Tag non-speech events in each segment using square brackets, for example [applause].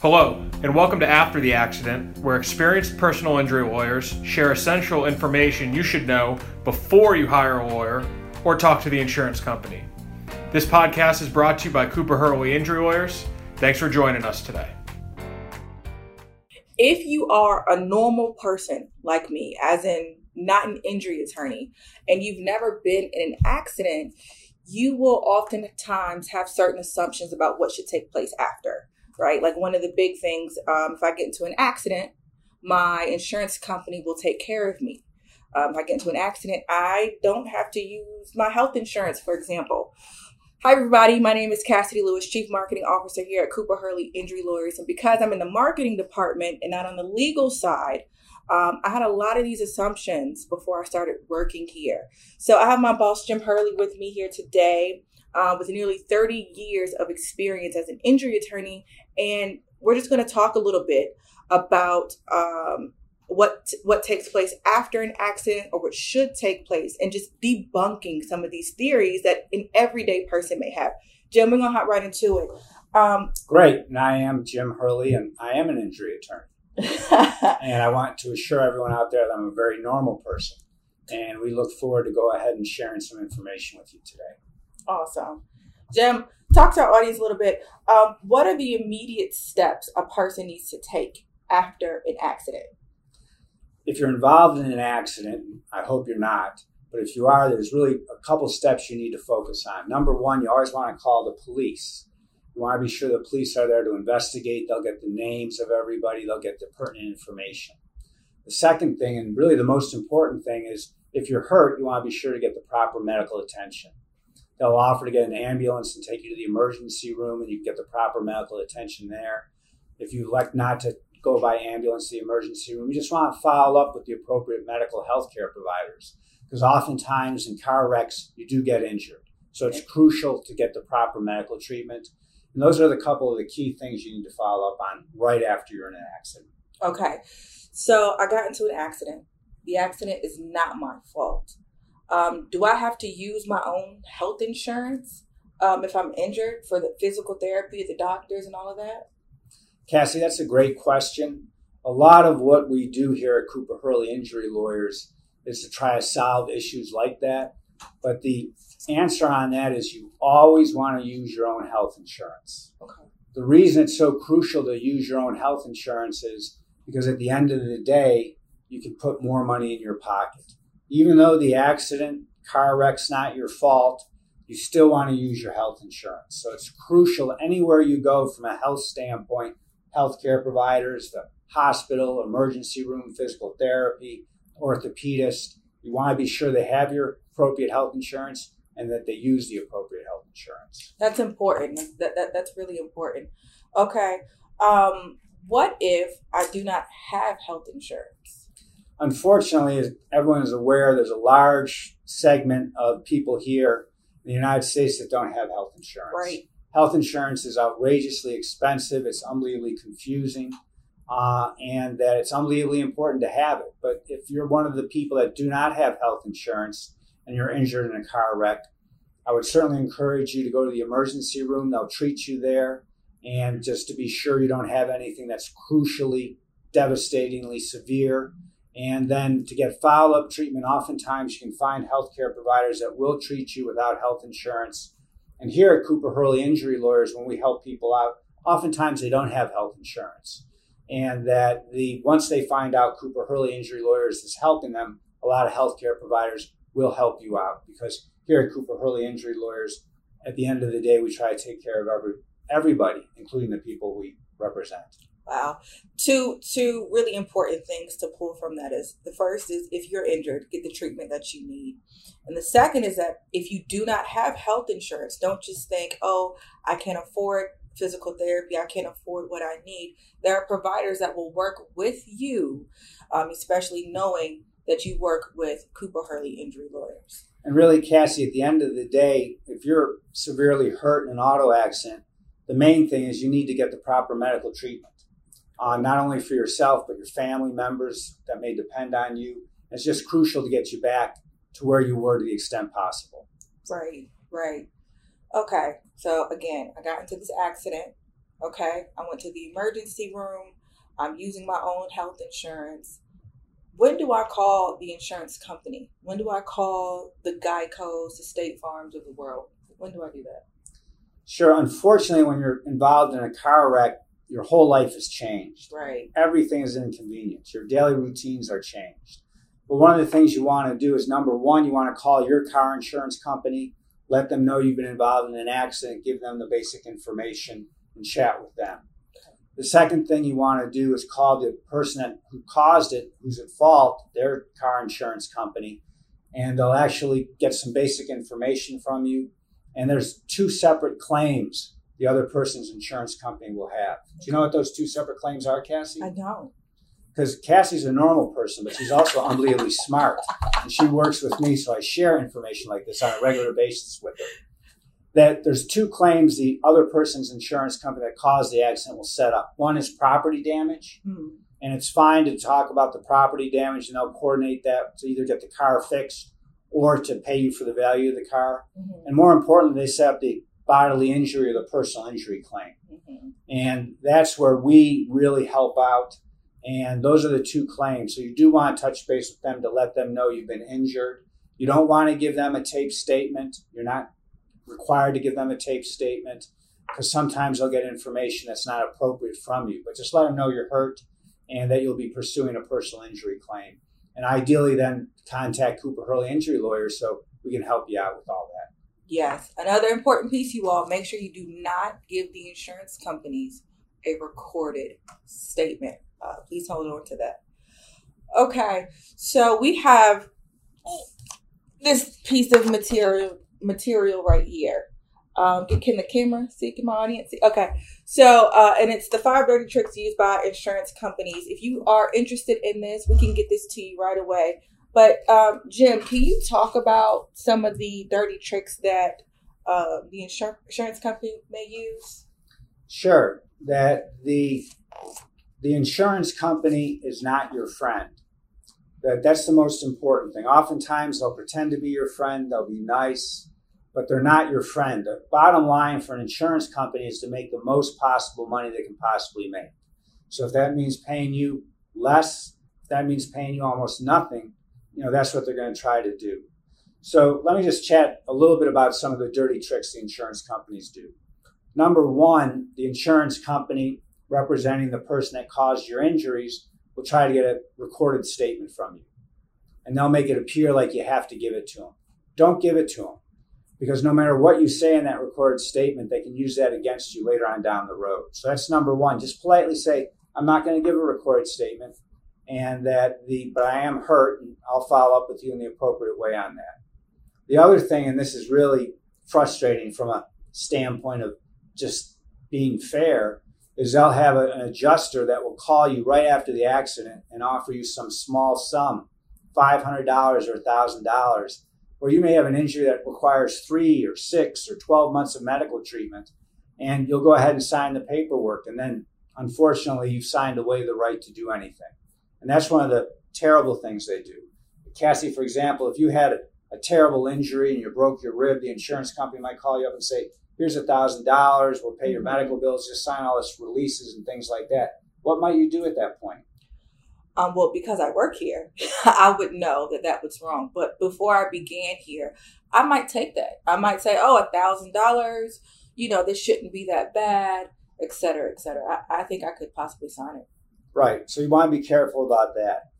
Hello, and welcome to After the Accident, where experienced personal injury lawyers share essential information you should know before you hire a lawyer or talk to the insurance company. This podcast is brought to you by Cooper Hurley Injury Lawyers. Thanks for joining us today. If you are a normal person like me, as in not an injury attorney, and you've never been in an accident, you will oftentimes have certain assumptions about what should take place after right? Like one of the big things, um, if I get into an accident, my insurance company will take care of me. Um, if I get into an accident, I don't have to use my health insurance, for example. Hi, everybody. My name is Cassidy Lewis, Chief Marketing Officer here at Cooper Hurley Injury Lawyers. And because I'm in the marketing department and not on the legal side, um, I had a lot of these assumptions before I started working here. So I have my boss, Jim Hurley, with me here today uh, with nearly 30 years of experience as an injury attorney. And we're just going to talk a little bit about um, what what takes place after an accident or what should take place and just debunking some of these theories that an everyday person may have. Jim, we're going to hop right into it. Um, Great. And I am Jim Hurley, and I am an injury attorney. [laughs] and I want to assure everyone out there that I'm a very normal person. And we look forward to go ahead and sharing some information with you today. Awesome. Jim, talk to our audience a little bit. Um, what are the immediate steps a person needs to take after an accident? If you're involved in an accident, I hope you're not, but if you are, there's really a couple steps you need to focus on. Number one, you always want to call the police. You want to be sure the police are there to investigate. They'll get the names of everybody, they'll get the pertinent information. The second thing, and really the most important thing, is if you're hurt, you want to be sure to get the proper medical attention. They'll offer to get an ambulance and take you to the emergency room, and you get the proper medical attention there. If you elect not to go by ambulance to the emergency room, you just want to follow up with the appropriate medical health care providers because oftentimes in car wrecks, you do get injured. So it's crucial to get the proper medical treatment. And those are the couple of the key things you need to follow up on right after you're in an accident. Okay. So I got into an accident. The accident is not my fault. Um, do I have to use my own health insurance um, if I'm injured for the physical therapy, the doctors, and all of that? Cassie, that's a great question. A lot of what we do here at Cooper Hurley Injury Lawyers is to try to solve issues like that. But the answer on that is you always want to use your own health insurance. Okay. The reason it's so crucial to use your own health insurance is because at the end of the day, you can put more money in your pocket even though the accident, car wreck's not your fault, you still want to use your health insurance. So it's crucial anywhere you go from a health standpoint, healthcare providers, the hospital, emergency room, physical therapy, orthopedist, you want to be sure they have your appropriate health insurance and that they use the appropriate health insurance. That's important. That, that that's really important. Okay. Um, what if I do not have health insurance? Unfortunately, as everyone is aware, there's a large segment of people here in the United States that don't have health insurance. Right. Health insurance is outrageously expensive. It's unbelievably confusing. Uh, and that it's unbelievably important to have it. But if you're one of the people that do not have health insurance and you're injured in a car wreck, I would certainly encourage you to go to the emergency room. They'll treat you there. And just to be sure you don't have anything that's crucially, devastatingly severe, and then to get follow up treatment, oftentimes you can find healthcare providers that will treat you without health insurance. And here at Cooper Hurley Injury Lawyers, when we help people out, oftentimes they don't have health insurance. And that the once they find out Cooper Hurley Injury Lawyers is helping them, a lot of healthcare providers will help you out because here at Cooper Hurley Injury Lawyers, at the end of the day, we try to take care of every, everybody, including the people we represent. Wow. Two two really important things to pull from that is the first is if you're injured, get the treatment that you need. And the second is that if you do not have health insurance, don't just think, oh, I can't afford physical therapy, I can't afford what I need. There are providers that will work with you, um, especially knowing that you work with Cooper Hurley injury lawyers. And really, Cassie, at the end of the day, if you're severely hurt in an auto accident, the main thing is you need to get the proper medical treatment uh, not only for yourself, but your family members that may depend on you. It's just crucial to get you back to where you were to the extent possible. Right, right. Okay, so again, I got into this accident. Okay, I went to the emergency room. I'm using my own health insurance. When do I call the insurance company? When do I call the Geico's, the State Farms of the world? When do I do that? Sure. Unfortunately, when you're involved in a car wreck, your whole life has changed. Right. Everything is an inconvenience. Your daily routines are changed. But one of the things you want to do is number one, you want to call your car insurance company, let them know you've been involved in an accident, give them the basic information, and chat with them. The second thing you want to do is call the person that, who caused it, who's at fault, their car insurance company, and they'll actually get some basic information from you. And there's two separate claims the other person's insurance company will have. Do you know what those two separate claims are, Cassie? I don't. Because Cassie's a normal person, but she's also unbelievably smart. And she works with me, so I share information like this on a regular basis with her. That there's two claims the other person's insurance company that caused the accident will set up. One is property damage, Hmm. and it's fine to talk about the property damage, and they'll coordinate that to either get the car fixed or to pay you for the value of the car. Mhm. And more importantly, they set up the bodily injury or the personal injury claim. Mhm. And that's where we really help out. And those are the two claims. So you do want to touch base with them to let them know you've been injured. You don't want to give them a tape statement. You're not required to give them a tape statement because sometimes they'll get information that's not appropriate from you. But just let them know you're hurt and that you'll be pursuing a personal injury claim. And ideally, then contact Cooper Hurley Injury Lawyers so we can help you out with all that. Yes. Another important piece, you all make sure you do not give the insurance companies a recorded statement. Uh, please hold on to that. Okay. So we have this piece of material material right here. Um, can- the camera see? Can my audience see? Okay. So, uh, and it's the five dirty tricks used by insurance companies. If you are interested in this, we can get this to you right away. But um, Jim, can you talk about some of the dirty tricks that uh, the insur- insurance company may use? Sure, that the the insurance company is not your friend. That that's the most important thing. Oftentimes they'll pretend to be your friend, they'll be nice, but they're not your friend. The bottom line for an insurance company is to make the most possible money they can possibly make. So if that means paying you less, if that means paying you almost nothing, you know, that's what they're going to try to do. So let me just chat a little bit about some of the dirty tricks the insurance companies do. Number one, the insurance company representing the person that caused your injuries will try to get a recorded statement from you. And they'll make it appear like you have to give it to them. Don't give it to them. Because no matter what you say in that recorded statement, they can use that against you later on down the road. So that's number one. Just politely say, I'm not going to give a recorded statement and that the but I am hurt and I'll follow up with you in the appropriate way on that. The other thing, and this is really frustrating from a standpoint of just being fair, is they'll have a, an adjuster that will call you right after the accident and offer you some small sum, $500 or $1,000, where you may have an injury that requires three or six or 12 months of medical treatment. And you'll go ahead and sign the paperwork. And then, unfortunately, you've signed away the right to do anything. And that's one of the terrible things they do. Cassie, for example, if you had a, a terrible injury and you broke your rib, the insurance company might call you up and say, here's a thousand dollars, we'll pay your medical bills, just sign all this releases and things like that. What might you do at that point? Um, well, because I work here, [laughs] I would know that that was wrong. But before I began here, I might take that. I might say, oh, a thousand dollars, you know, this shouldn't be that bad, et cetera, et cetera. I, I think I could possibly sign it. Right. So you want to be careful about that.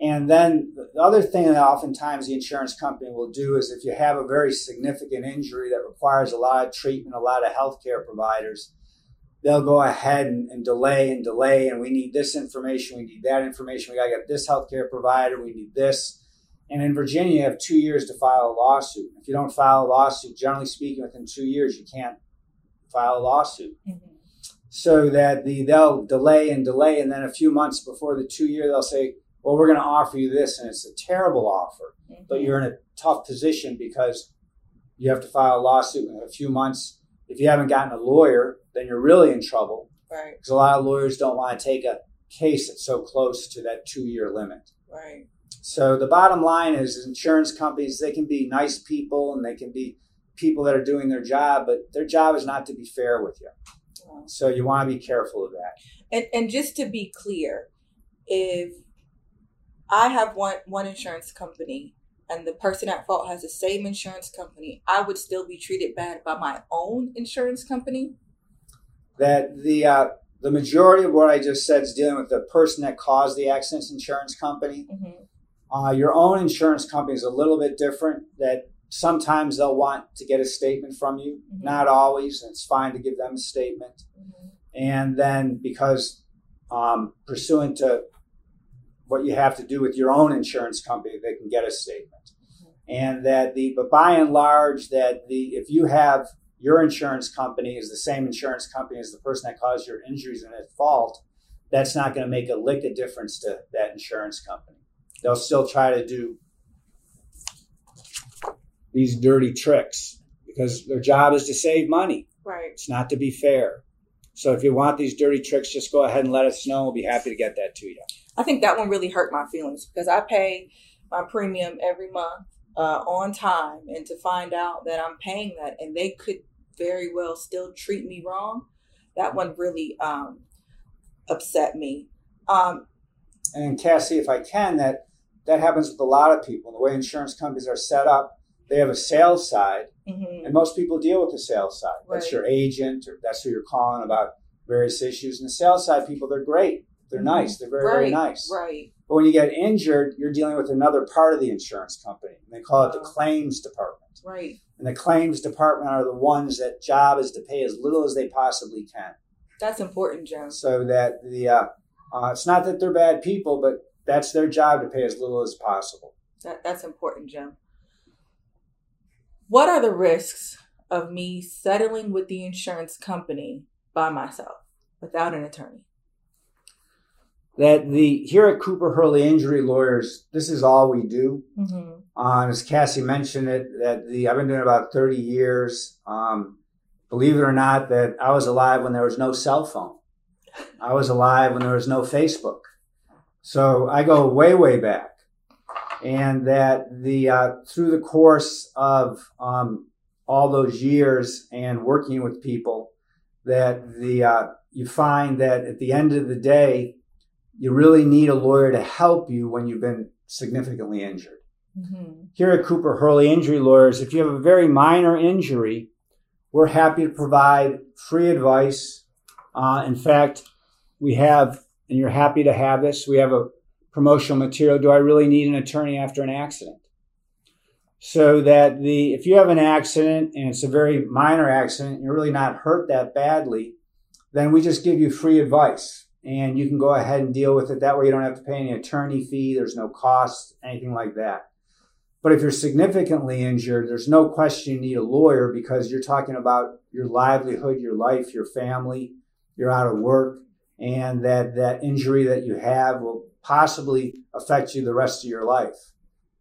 And then the other thing that oftentimes the insurance company will do is if you have a very significant injury that requires a lot of treatment, a lot of healthcare providers, they'll go ahead and, and delay and delay. And we need this information, we need that information, we got to get this healthcare provider, we need this. And in Virginia, you have two years to file a lawsuit. If you don't file a lawsuit, generally speaking, within two years, you can't file a lawsuit mm-hmm. So that the they'll delay and delay, and then a few months before the two year, they'll say, "Well, we're going to offer you this," and it's a terrible offer, Mm-hmm. but you're in a tough position because you have to file a lawsuit in a few months. If you haven't gotten a lawyer, then you're really in trouble right, because a lot of lawyers don't want to take a case that's so close to that two year limit. right. So the bottom line is insurance companies, they can be nice people and they can be people that are doing their job, but their job is not to be fair with you. So you want to be careful of that. And and just to be clear, if I have one one insurance company and the person at fault has the same insurance company, I would still be treated bad by my own insurance company. That the uh, the majority of what I just said is dealing with the person that caused the accident's insurance company. Mm-hmm. Uh, your own insurance company is a little bit different. That sometimes they'll want to get a statement from you, Mhm. not always. And it's fine to give them a statement. Mm-hmm. And then because um, pursuant to what you have to do with your own insurance company, they can get a statement. And that the but by and large, that the if you have your insurance company is the same insurance company as the person that caused your injuries and at fault, that's not going to make a lick of difference to that insurance company. They'll still try to do these dirty tricks because their job is to save money. Right. It's not to be fair. So if you want these dirty tricks, just go ahead and let us know. We'll be happy to get that to you. I think that one really hurt my feelings because I pay my premium every month uh, on time, and to find out that I'm paying that and they could very well still treat me wrong, that one really um, upset me. Um, And Cassie, if I can, that that happens with a lot of people. The way insurance companies are set up, they have a sales side, mhm. and most people deal with the sales side. That's your agent, or that's who you're calling about various issues. And the sales side people, they're great. They're Mhm. nice. They're very, very nice. Right. But when you get injured, you're dealing with another part of the insurance company. And they call it the claims department. Right. And the claims department are the ones that job is to pay as little as they possibly can. That's important, Joe. So that the uh, uh, it's not that they're bad people, but that's their job to pay as little as possible. That, that's important, Jim. What are the risks of me settling with the insurance company by myself without an attorney? That the here at Cooper Hurley Injury Lawyers, this is all we do. Mm-hmm. Uh, as Cassie mentioned it, that the I've been doing about 30 years. Um, believe it or not, that I was alive when there was no cell phone. I was alive when there was no Facebook. So I go way, way back. And that the uh, through the course of um, all those years and working with people, that the uh, you find that at the end of the day, you really need a lawyer to help you when you've been significantly injured Mm-hmm. here at Cooper Hurley Injury Lawyers, if you have a very minor injury, we're happy to provide free advice. Uh, in fact, we have, and you're happy to have this, we have a promotional material. Do I really need an attorney after an accident? So that the if you have an accident and it's a very minor accident, you're really not hurt that badly, then we just give you free advice and you can go ahead and deal with it. That way you don't have to pay any attorney fee, there's no cost, anything like that. But if you're significantly injured, there's no question you need a lawyer because you're talking about your livelihood, your life, your family, you're out of work, and that, that injury that you have will possibly affect you the rest of your life.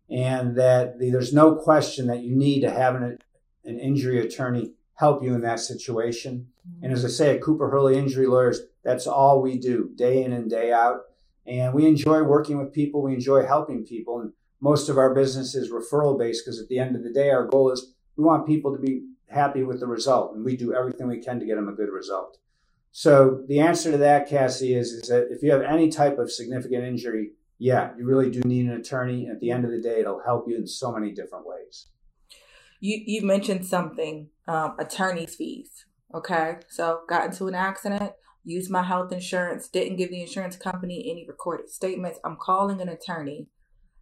And that the, there's no question that you need to have an, an injury attorney help you in that situation. Mm-hmm. And as I say, at Cooper Hurley Injury Lawyers, that's all we do day in and day out. And we enjoy working with people. We enjoy helping people. And most of our business is referral based because at the end of the day, our goal is we want people to be happy with the result. And we do everything we can to get them a good result. So the answer to that, Cassie, is, is that if you have any type of significant injury, yeah, you really do need an attorney. And at the end of the day, it'll help you in so many different ways. You you mentioned something, um, attorney's fees. Okay, so got into an accident, used my health insurance, didn't give the insurance company any recorded statements. I'm calling an attorney.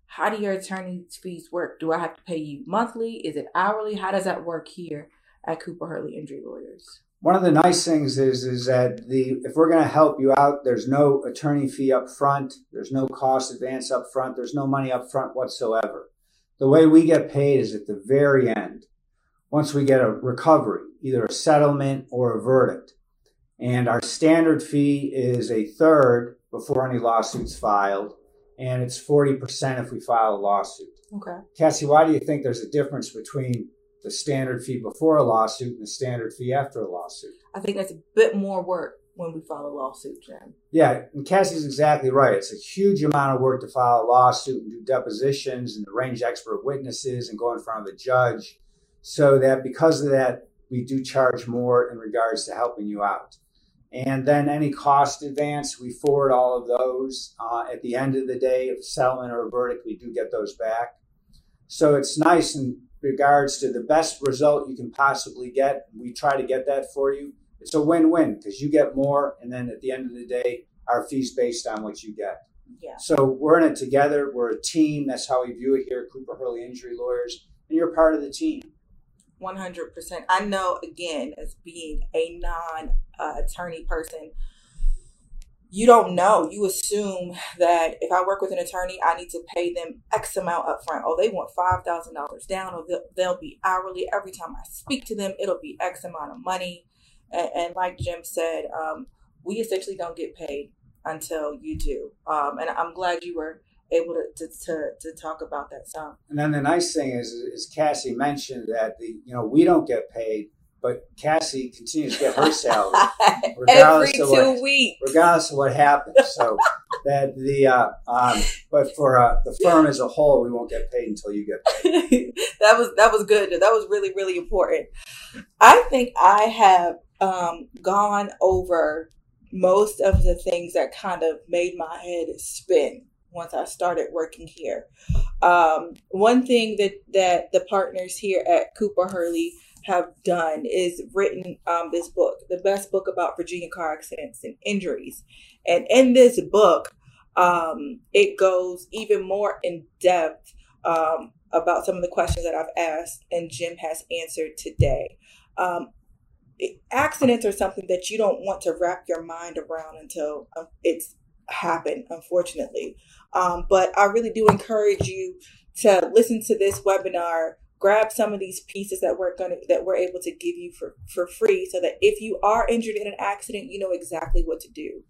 How do your attorney's fees work? Do I have to pay you monthly? Is it hourly? How does that work here at Cooper Hurley Injury Lawyers? One of the nice things is is that the if we're going to help you out, there's no attorney fee up front, there's no cost advance up front, there's no money up front whatsoever. The way we get paid is at the very end. Once we get a recovery, either a settlement or a verdict. And our standard fee is a third before any lawsuits filed, and it's 40% if we file a lawsuit. Okay. Cassie, why do you think there's a difference between the standard fee before a lawsuit and the standard fee after a lawsuit? I think that's a bit more work when we file a lawsuit, Jim. Yeah, and Cassie's exactly right. It's a huge amount of work to file a lawsuit and do depositions and arrange expert witnesses and go in front of a judge. So that because of that, we do charge more in regards to helping you out. And then any cost advance, we forward all of those. Uh, at the end of the day, if settlement or a verdict, we do get those back. So it's nice in regards to the best result you can possibly get. We try to get that for you. It's a win-win because you get more, and then at the end of the day, our fees based on what you get. Yeah. So we're in it together. We're a team. That's how we view it here at Cooper Hurley Injury Lawyers, and you're part of the team. 100%. I know, again, as being a non uh, attorney person, you don't know. You assume that if I work with an attorney, I need to pay them X amount up front. Oh, they want $5,000 down, or they'll, they'll, be hourly. Every time I speak to them, it'll be X amount of money. And, and like Jim said, um, we essentially don't get paid until you do. Um, and I'm glad you were able to, to, to, to, talk about that some. And then the nice thing is, is Cassie mentioned that the you know we don't get paid, but Cassie continues to get her salary [laughs] every two what, weeks, regardless of what happens. So that the uh, um, but for uh, the firm as a whole, we won't get paid until you get paid. [laughs] that was that was good. That was really really important. I think I have um, gone over most of the things that kind of made my head spin once I started working here. Um, one thing that that the partners here at Cooper Hurley have done is written um, this book, the best book about Virginia car accidents and injuries. And in this book, um, it goes even more in depth um, about some of the questions that I've asked and Jim has answered today. Um, accidents are something that you don't want to wrap your mind around until um, it's happened, unfortunately. Um, but I really do encourage you to listen to this webinar. Grab some of these pieces that we're going to that we're able to give you for for free, so that if you are injured in an accident, you know exactly what to do.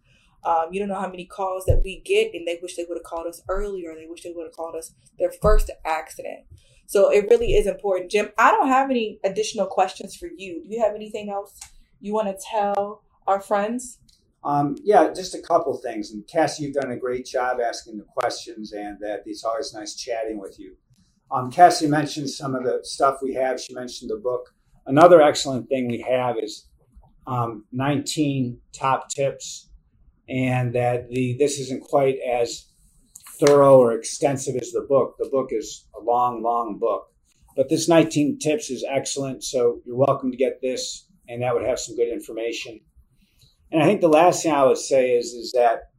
Um, you don't know how many calls that we get, and they wish they would have called us earlier. They wish they would have called us their first accident. So it really is important. Jim, I don't have any additional questions for you. Do you have anything else you want to tell our friends? Um, yeah, just a couple things. And Cassie, you've done a great job asking the questions, and that it's always nice chatting with you. Um, Cassie mentioned some of the stuff we have. She mentioned the book. Another excellent thing we have is um, 19 top tips, and that the this isn't quite as thorough or extensive as the book. The book is a long, long book, but this 19 tips is excellent. So you're welcome to get this, and that would have some good information. And I think the last thing I would say is is that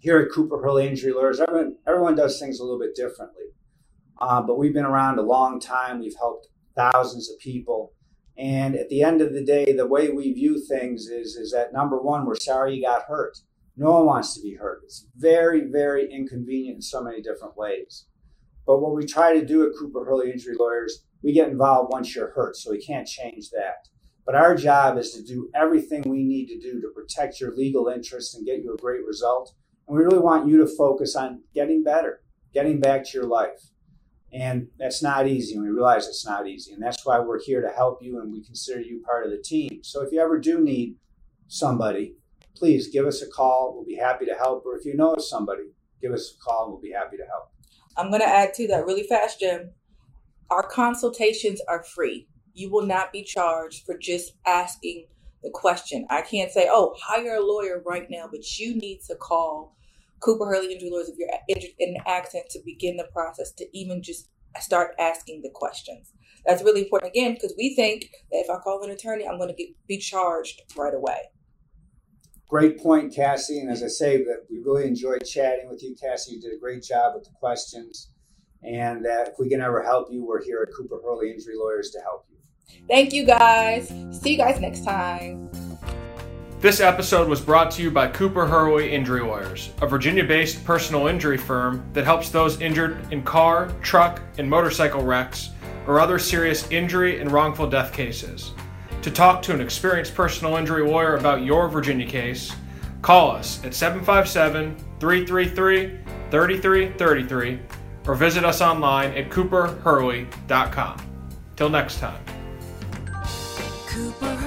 here at Cooper Hurley Injury Lawyers, everyone everyone does things a little bit differently. Uh, but we've been around a long time. We've helped thousands of people. And at the end of the day, the way we view things is, is that number one, we're sorry you got hurt. No one wants to be hurt. It's very, very inconvenient in so many different ways. But what we try to do at Cooper Hurley Injury Lawyers, we get involved once you're hurt, so we can't change that. But our job is to do everything we need to do to protect your legal interests and get you a great result. And we really want you to focus on getting better, getting back to your life. And that's not easy, and we realize it's not easy. And that's why we're here to help you, and we consider you part of the team. So if you ever do need somebody, please give us a call. We'll be happy to help. Or if you know somebody, give us a call and we'll be happy to help. I'm going to add to that really fast, Jim. Our consultations are free. You will not be charged for just asking the question. I can't say, oh, hire a lawyer right now, but you need to call Cooper Hurley Injury Lawyers if you're injured in an accident to begin the process to even just start asking the questions. That's really important again because we think that if I call an attorney, I'm going to get, be charged right away. Great point, Cassie. And as I say, that we really enjoyed chatting with you, Cassie. You did a great job with the questions. And uh, if we can ever help you, we're here at Cooper Hurley Injury Lawyers to help you. Thank you, guys. See you guys next time. This episode was brought to you by Cooper Hurley Injury Lawyers, a Virginia based personal injury firm that helps those injured in car, truck, and motorcycle wrecks or other serious injury and wrongful death cases. To talk to an experienced personal injury lawyer about your Virginia case, call us at 757 333 3333 or visit us online at cooperhurley.com. Till next time. Cooper.